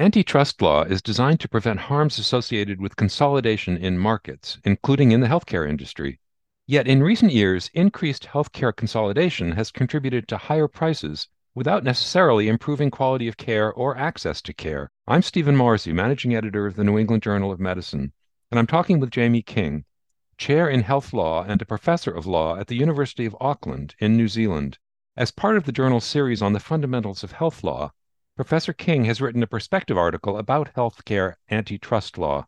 Antitrust law is designed to prevent harms associated with consolidation in markets, including in the healthcare industry. Yet in recent years, increased healthcare consolidation has contributed to higher prices without necessarily improving quality of care or access to care. I'm Stephen Morrissey, managing editor of the New England Journal of Medicine, and I'm talking with Jaime King, chair in health law and a professor of law at the University of Auckland in New Zealand. As part of the journal's series on the fundamentals of health law, Professor King has written a perspective article about healthcare antitrust law.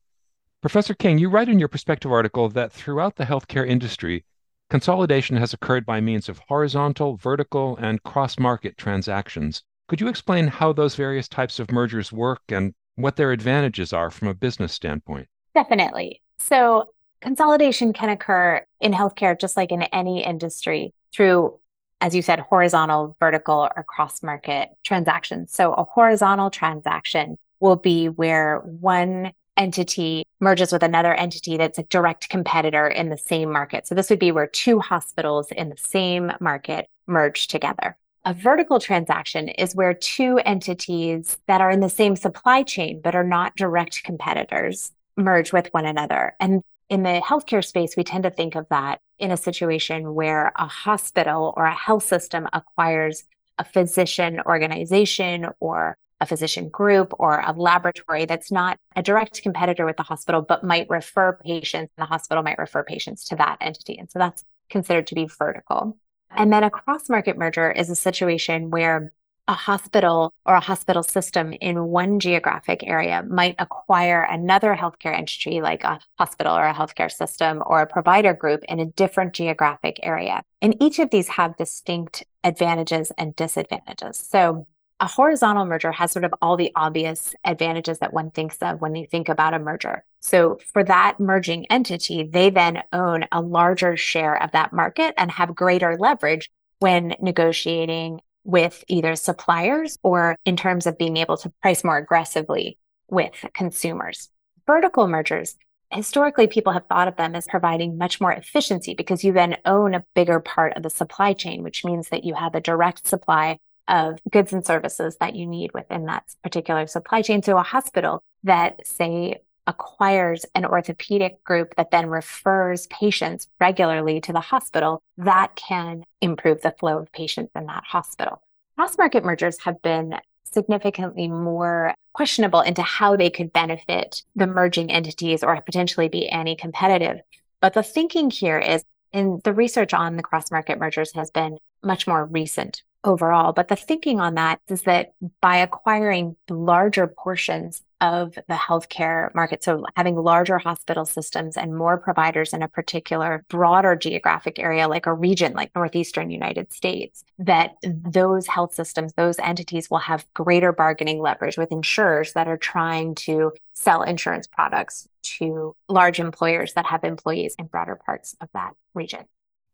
Professor King, you write in your perspective article that throughout the healthcare industry, consolidation has occurred by means of horizontal, vertical, and cross market transactions. Could you explain how those various types of mergers work and what their advantages are from a business standpoint? Definitely. So, consolidation can occur in healthcare just like in any industry through as you said, horizontal, vertical, or cross market transactions. So a horizontal transaction will be where one entity merges with another entity that's a direct competitor in the same market. So this would be where two hospitals in the same market merge together. A vertical transaction is where two entities that are in the same supply chain but are not direct competitors merge with one another. And in the healthcare space, we tend to think of that in a situation where a hospital or a health system acquires a physician organization or a physician group or a laboratory that's not a direct competitor with the hospital, but might refer patients, and the hospital might refer patients to that entity. And so that's considered to be vertical. And then a cross market merger is a situation where a hospital or a hospital system in one geographic area might acquire another healthcare entity like a hospital or a healthcare system or a provider group in a different geographic area. And each of these have distinct advantages and disadvantages. So a horizontal merger has sort of all the obvious advantages that one thinks of when you think about a merger. So for that merging entity, they then own a larger share of that market and have greater leverage when negotiating with either suppliers or in terms of being able to price more aggressively with consumers. Vertical mergers, historically, people have thought of them as providing much more efficiency because you then own a bigger part of the supply chain, which means that you have a direct supply of goods and services that you need within that particular supply chain. So a hospital that, say, acquires an orthopedic group that then refers patients regularly to the hospital, that can improve the flow of patients in that hospital. Cross market mergers have been significantly more questionable into how they could benefit the merging entities or potentially be anti competitive. But the thinking here is, and the research on the cross market mergers has been much more recent overall. But the thinking on that is that by acquiring larger portions of the healthcare market, so having larger hospital systems and more providers in a particular broader geographic area, like a region like Northeastern United States, that those health systems, those entities will have greater bargaining leverage with insurers that are trying to sell insurance products to large employers that have employees in broader parts of that region.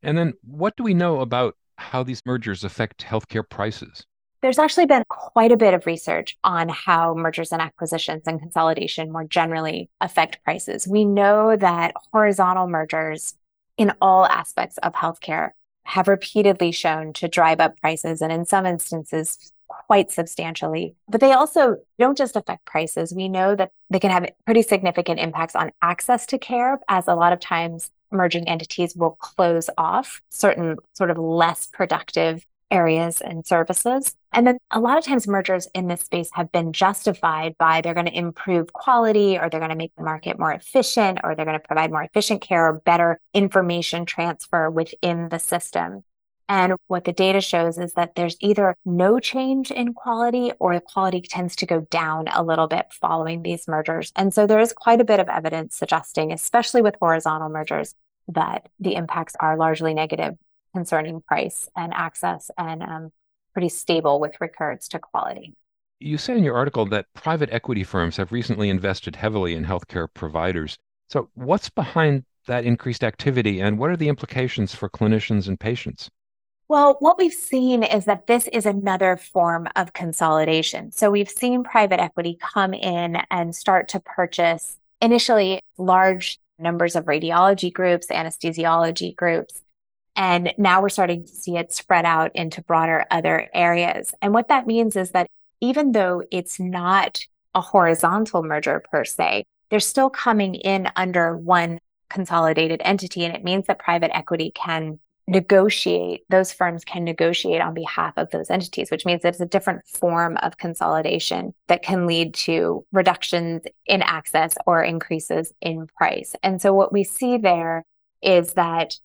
And then what do we know about how these mergers affect healthcare prices? There's actually been quite a bit of research on how mergers and acquisitions and consolidation more generally affect prices. We know that horizontal mergers in all aspects of healthcare have repeatedly shown to drive up prices and in some instances quite substantially. But they also don't just affect prices. We know that they can have pretty significant impacts on access to care, as a lot of times merging entities will close off certain sort of less productive areas and services. And then a lot of times mergers in this space have been justified by they're going to improve quality or they're going to make the market more efficient or they're going to provide more efficient care or better information transfer within the system. And what the data shows is that there's either no change in quality or the quality tends to go down a little bit following these mergers. And so there is quite a bit of evidence suggesting, especially with horizontal mergers, that the impacts are largely negative concerning price and access and um, pretty stable with regards to quality. You say in your article that private equity firms have recently invested heavily in healthcare providers. So, what's behind that increased activity and what are the implications for clinicians and patients? Well, what we've seen is that this is another form of consolidation. So we've seen private equity come in and start to purchase initially large numbers of radiology groups, anesthesiology groups. And now we're starting to see it spread out into broader other areas. And what that means is that even though it's not a horizontal merger per se. They're still coming in under one consolidated entity. And it means that private equity can negotiate, those firms can negotiate on behalf of those entities, which means it's a different form of consolidation that can lead to reductions in access or increases in price. And so what we see there is that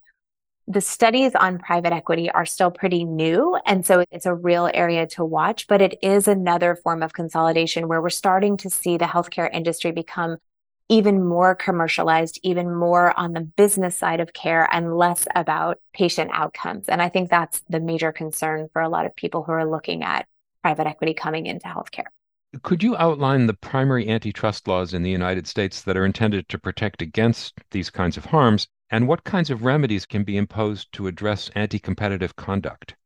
the studies on private equity are still pretty new. And so it's a real area to watch, but it is another form of consolidation where we're starting to see the healthcare industry become even more commercialized, even more on the business side of care and less about patient outcomes. And I think that's the major concern for a lot of people who are looking at private equity coming into healthcare. Could you outline the primary antitrust laws in the United States that are intended to protect against these kinds of harms, and what kinds of remedies can be imposed to address anti competitive conduct?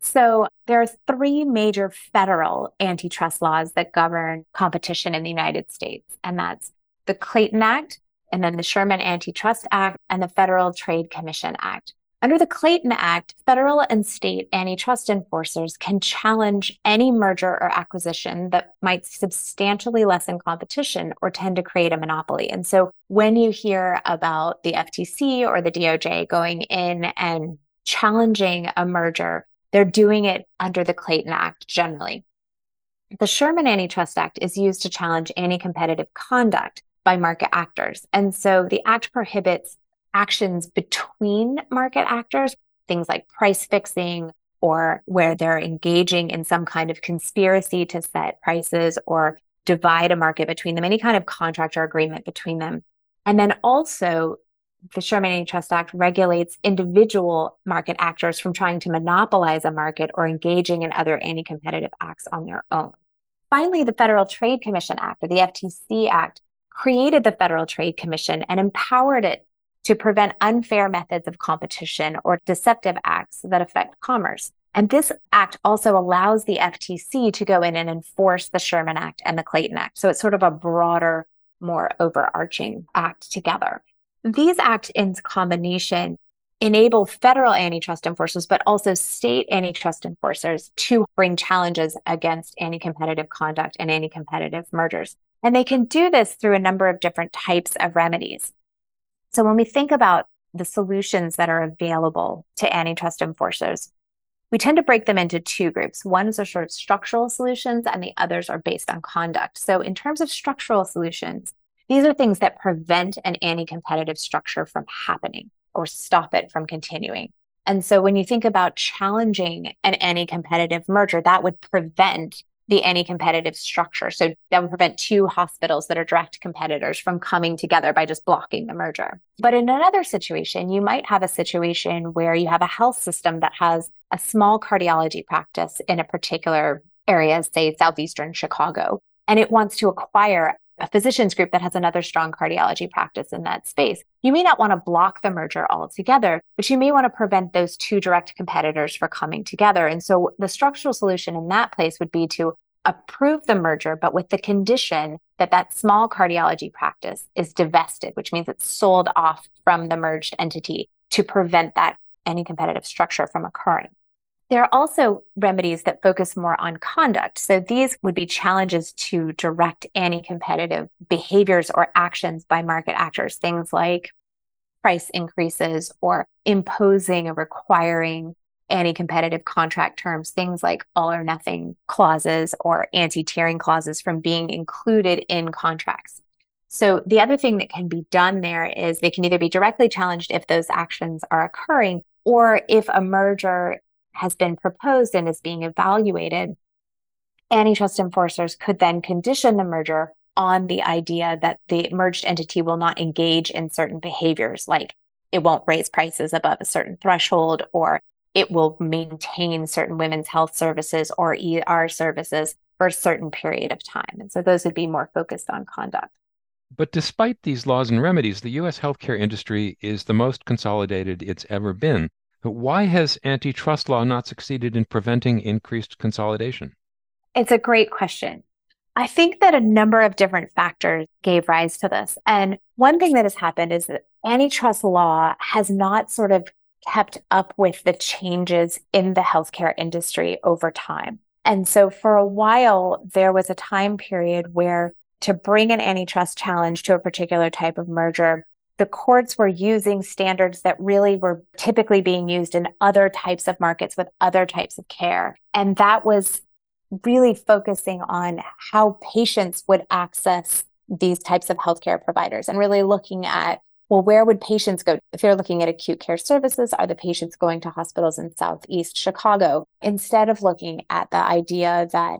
So, there are three major federal antitrust laws that govern competition in the United States, and that's the Clayton Act, and then the Sherman Antitrust Act and the Federal Trade Commission Act. Under the Clayton Act, federal and state antitrust enforcers can challenge any merger or acquisition that might substantially lessen competition or tend to create a monopoly. And so when you hear about the FTC or the DOJ going in and challenging a merger, they're doing it under the Clayton Act generally. The Sherman Antitrust Act is used to challenge anti competitive conduct by market actors. And so the act prohibits actions between market actors, things like price fixing or where they're engaging in some kind of conspiracy to set prices or divide a market between them, any kind of contract or agreement between them. And then also, the Sherman Antitrust Act regulates individual market actors from trying to monopolize a market or engaging in other anti competitive acts on their own. Finally, the Federal Trade Commission Act, or the FTC Act, created the Federal Trade Commission and empowered it to prevent unfair methods of competition or deceptive acts that affect commerce. And this act also allows the FTC to go in and enforce the Sherman Act and the Clayton Act. So it's sort of a broader, more overarching act together. These acts in combination enable federal antitrust enforcers, but also state antitrust enforcers to bring challenges against anti competitive conduct and anti competitive mergers. And they can do this through a number of different types of remedies. So when we think about the solutions that are available to antitrust enforcers, we tend to break them into two groups. One is a sort of structural solutions, and the others are based on conduct. So, in terms of structural solutions, these are things that prevent an anti competitive structure from happening or stop it from continuing. And so, when you think about challenging an anti competitive merger, that would prevent the anti competitive structure. So that would prevent two hospitals that are direct competitors from coming together by just blocking the merger. But in another situation, you might have a situation where you have a health system that has a small cardiology practice in a particular area, say Southeastern Chicago, and it wants to acquire a physicians group that has another strong cardiology practice in that space. You may not want to block the merger altogether, but you may want to prevent those two direct competitors from coming together. And so the structural solution in that place would be to approve the merger, but with the condition that that small cardiology practice is divested, which means it's sold off from the merged entity to prevent that any competitive structure from occurring. There are also remedies that focus more on conduct. So these would be challenges to direct anti competitive behaviors or actions by market actors, things like price increases or imposing or requiring anti competitive contract terms, things like all or nothing clauses or anti tiering clauses from being included in contracts. So the other thing that can be done there is they can either be directly challenged if those actions are occurring or if a merger has been proposed and is being evaluated, antitrust enforcers could then condition the merger on the idea that the merged entity will not engage in certain behaviors, like it won't raise prices above a certain threshold, or it will maintain certain women's health services or ER services for a certain period of time. And so those would be more focused on conduct. But despite these laws and remedies, the U.S. healthcare industry is the most consolidated it's ever been. Why has antitrust law not succeeded in preventing increased consolidation? It's a great question. I think that a number of different factors gave rise to this. And one thing that has happened is that antitrust law has not sort of kept up with the changes in the healthcare industry over time. And so for a while, there was a time period where to bring an antitrust challenge to a particular type of merger, the courts were using standards that really were typically being used in other types of markets with other types of care. And that was really focusing on how patients would access these types of healthcare providers and really looking at well, where would patients go? If you're looking at acute care services, are the patients going to hospitals in Southeast Chicago? Instead of looking at the idea that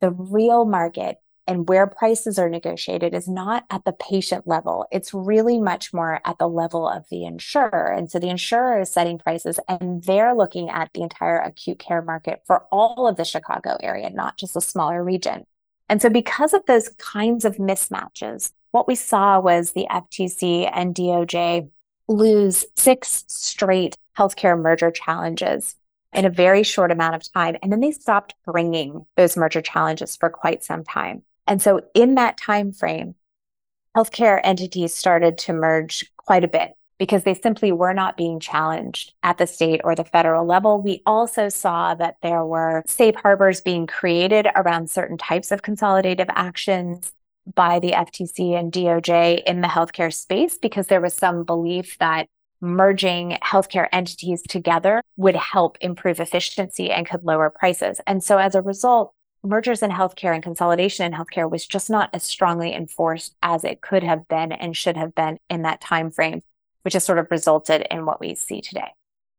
the real market and where prices are negotiated is not at the patient level. It's really much more at the level of the insurer. And so the insurer is setting prices and they're looking at the entire acute care market for all of the Chicago area, not just a smaller region. And so because of those kinds of mismatches, what we saw was the FTC and DOJ lose six straight healthcare merger challenges in a very short amount of time. And then they stopped bringing those merger challenges for quite some time. And so in that time frame, healthcare entities started to merge quite a bit because they simply were not being challenged at the state or the federal level. We also saw that there were safe harbors being created around certain types of consolidative actions by the FTC and DOJ in the healthcare space because there was some belief that merging healthcare entities together would help improve efficiency and could lower prices. And so as a result, mergers in healthcare and consolidation in healthcare was just not as strongly enforced as it could have been and should have been in that time frame, which has sort of resulted in what we see today.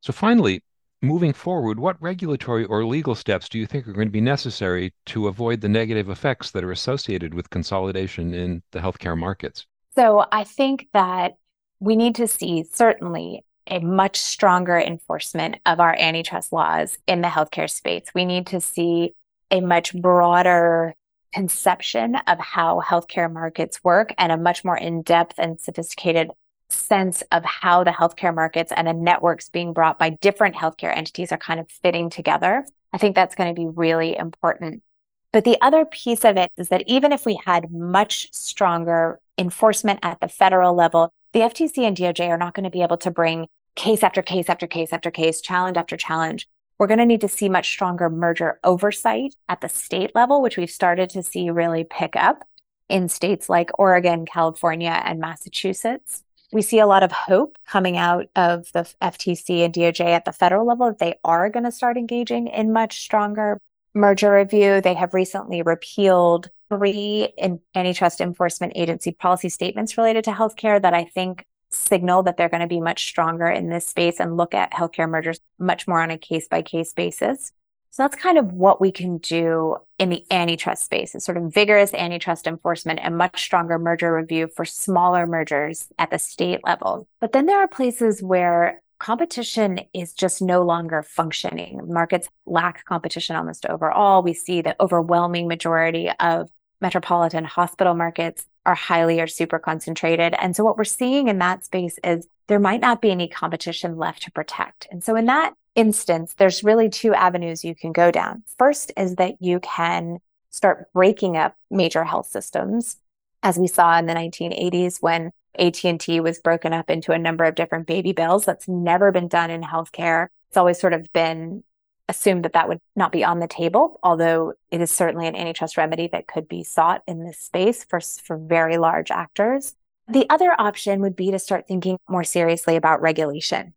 So finally, moving forward, what regulatory or legal steps do you think are going to be necessary to avoid the negative effects that are associated with consolidation in the healthcare markets? So I think that we need to see certainly a much stronger enforcement of our antitrust laws in the healthcare space. We need to see a much broader conception of how healthcare markets work and a much more in depth and sophisticated sense of how the healthcare markets and the networks being brought by different healthcare entities are kind of fitting together. I think that's going to be really important. But the other piece of it is that even if we had much stronger enforcement at the federal level, the FTC and DOJ are not going to be able to bring case after case after case after case, challenge after challenge we're going to need to see much stronger merger oversight at the state level, which we've started to see really pick up in states like Oregon, California, and Massachusetts. We see a lot of hope coming out of the FTC and DOJ at the federal level that they are going to start engaging in much stronger merger review. They have recently repealed three antitrust enforcement agency policy statements related to healthcare that I think signal that they're going to be much stronger in this space and look at healthcare mergers much more on a case by case basis. So that's kind of what we can do in the antitrust space is sort of vigorous antitrust enforcement and much stronger merger review for smaller mergers at the state level. But then there are places where competition is just no longer functioning. Markets lack competition almost overall. We see the overwhelming majority of metropolitan hospital markets are highly or super concentrated. And so what we're seeing in that space is there might not be any competition left to protect. And so in that instance, there's really two avenues you can go down. First is that you can start breaking up major health systems, as we saw in the 1980s when AT&T was broken up into a number of different Baby Bells. That's never been done in healthcare. It's always sort of been assumed that that would not be on the table, although it is certainly an antitrust remedy that could be sought in this space for, for very large actors. The other option would be to start thinking more seriously about regulation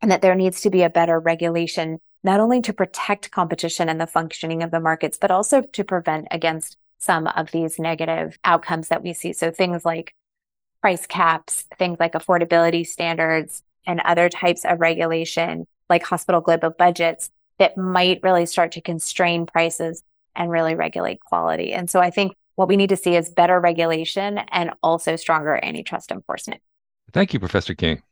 and that there needs to be a better regulation, not only to protect competition and the functioning of the markets, but also to prevent against some of these negative outcomes that we see. So things like price caps, things like affordability standards, and other types of regulation like hospital global budgets that might really start to constrain prices and really regulate quality. And so I think what we need to see is better regulation and also stronger antitrust enforcement. Thank you, Professor King.